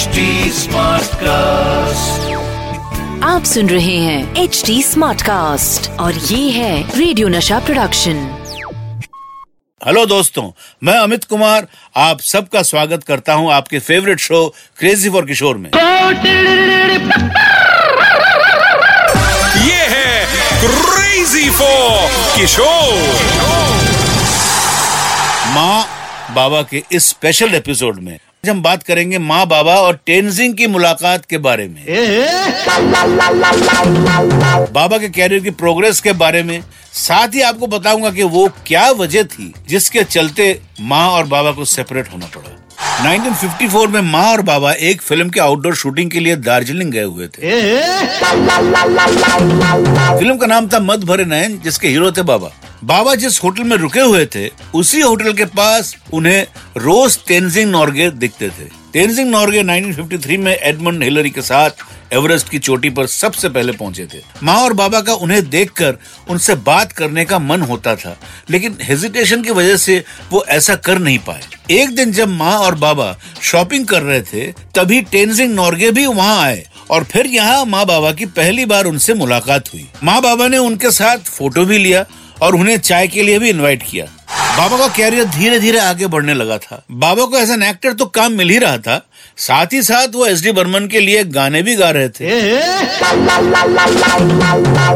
HD Smartcast. आप सुन रहे हैं एच डी स्मार्ट कास्ट और ये है रेडियो नशा प्रोडक्शन हेलो दोस्तों मैं अमित कुमार आप सबका स्वागत करता हूँ आपके favourite show crazy for Kishore में। ये है क्रेजी फॉर किशोर माँ बाबा के इस स्पेशल एपिसोड में। आज हम बात करेंगे माँ बाबा और टेंजिंग की मुलाकात के बारे में। बाबा के कैरियर की प्रोग्रेस के बारे में। साथ ही आपको बताऊँगा कि वो क्या वजह थी जिसके चलते माँ और बाबा को सेपरेट होना पड़ा। 1954 में माँ और बाबा एक फ़िल्म के आउटडोर शूटिंग के लिए दार्जिलिंग गए हुए थे। फ़िल्म का नाम था मद भरे नयन जिसके हीरो थे बाबा। बाबा जिस होटल में रुके हुए थे उसी होटल के पास उन्हें रोज तेनजिंग नॉर्गे दिखते थे। तेनजिंग नॉर्गे 1953 में एडमंड हिलरी के साथ एवरेस्ट की चोटी पर सबसे पहले पहुँचे थे। माँ और बाबा का उन्हें देखकर उनसे बात करने का मन होता था लेकिन हेजिटेशन की वजह से वो ऐसा कर नहीं पाए। एक दिन जब माँ और बाबा शॉपिंग कर रहे थे तभी टेनजिंग नॉर्गे भी वहाँ आए और फिर यहाँ माँ बाबा की पहली बार उनसे मुलाकात हुई। माँ बाबा ने उनके साथ फ़ोटो भी लिया और उन्हें चाय के लिए भी इनवाइट किया। बाबा का कैरियर धीरे धीरे आगे बढ़ने लगा था। बाबा को एज एन एक्टर तो काम मिल ही रहा था। साथ ही साथ वो एस डी बर्मन के लिए गाने भी गा रहे थे।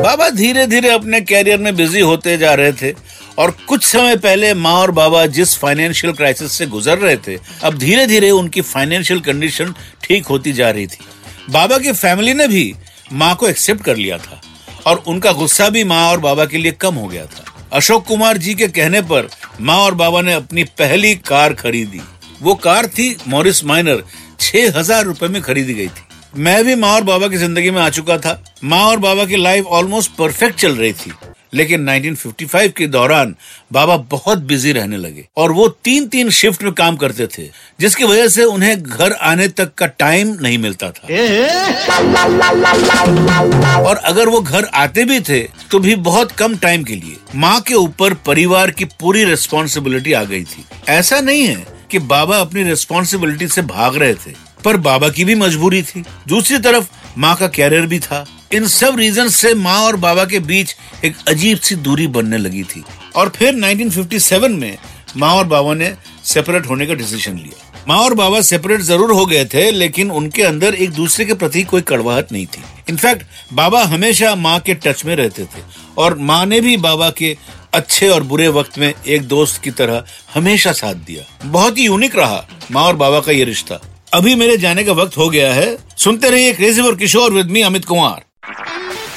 बाबा धीरे धीरे अपने कैरियर में बिज़ी होते जा रहे थे। और कुछ समय पहले माँ और बाबा जिस फाइनेंशियल क्राइसिस से गुजर रहे थे, अब धीरे धीरे उनकी फाइनेंशियल कंडीशन ठीक होती जा रही थी। बाबा की फैमिली ने भी माँ को एक्सेप्ट कर लिया था और उनका गुस्सा भी माँ और बाबा के लिए कम हो गया था। अशोक कुमार जी के कहने पर माँ और बाबा ने अपनी पहली कार खरीदी। वो कार थी मॉरिस माइनर, छह हज़ार रूपए में खरीदी गई थी। मैं भी माँ और बाबा की ज़िंदगी में आ चुका था। माँ और बाबा की लाइफ ऑलमोस्ट परफेक्ट चल रही थी। लेकिन 1955 के दौरान बाबा बहुत बिज़ी रहने लगे और वो तीन तीन शिफ्ट में काम करते थे जिसकी वजह से उन्हें घर आने तक का टाइम नहीं मिलता था। और अगर वो घर आते भी थे तो भी बहुत कम टाइम के लिए माँ के ऊपर परिवार की पूरी रिस्पॉन्सिबिलिटी आ गई थी। ऐसा नहीं है कि बाबा अपनी रिस्पॉन्सिबिलिटी से भाग रहे थे पर बाबा की भी मजबूरी थी। दूसरी तरफ़ माँ का कैरियर भी था। इन सब रीजन से माँ और बाबा के बीच एक अजीब सी दूरी बनने लगी थी। और फिर 1957 में माँ और बाबा ने सेपरेट होने का डिसीज़न लिया। माँ और बाबा सेपरेट ज़रूर हो गए थे, लेकिन उनके अंदर एक दूसरे के प्रति कोई कड़वाहट नहीं थी। इनफैक्ट बाबा हमेशा माँ के टच में रहते थे। और माँ ने भी बाबा के अच्छे और बुरे वक्त में एक दोस्त की तरह हमेशा साथ दिया। बहुत ही यूनिक रहा माँ और बाबा का ये रिश्ता। अभी मेरे जाने का वक्त हो गया है। सुनते रहिए क्रेजी और किशोर विद मी अमित कुमार।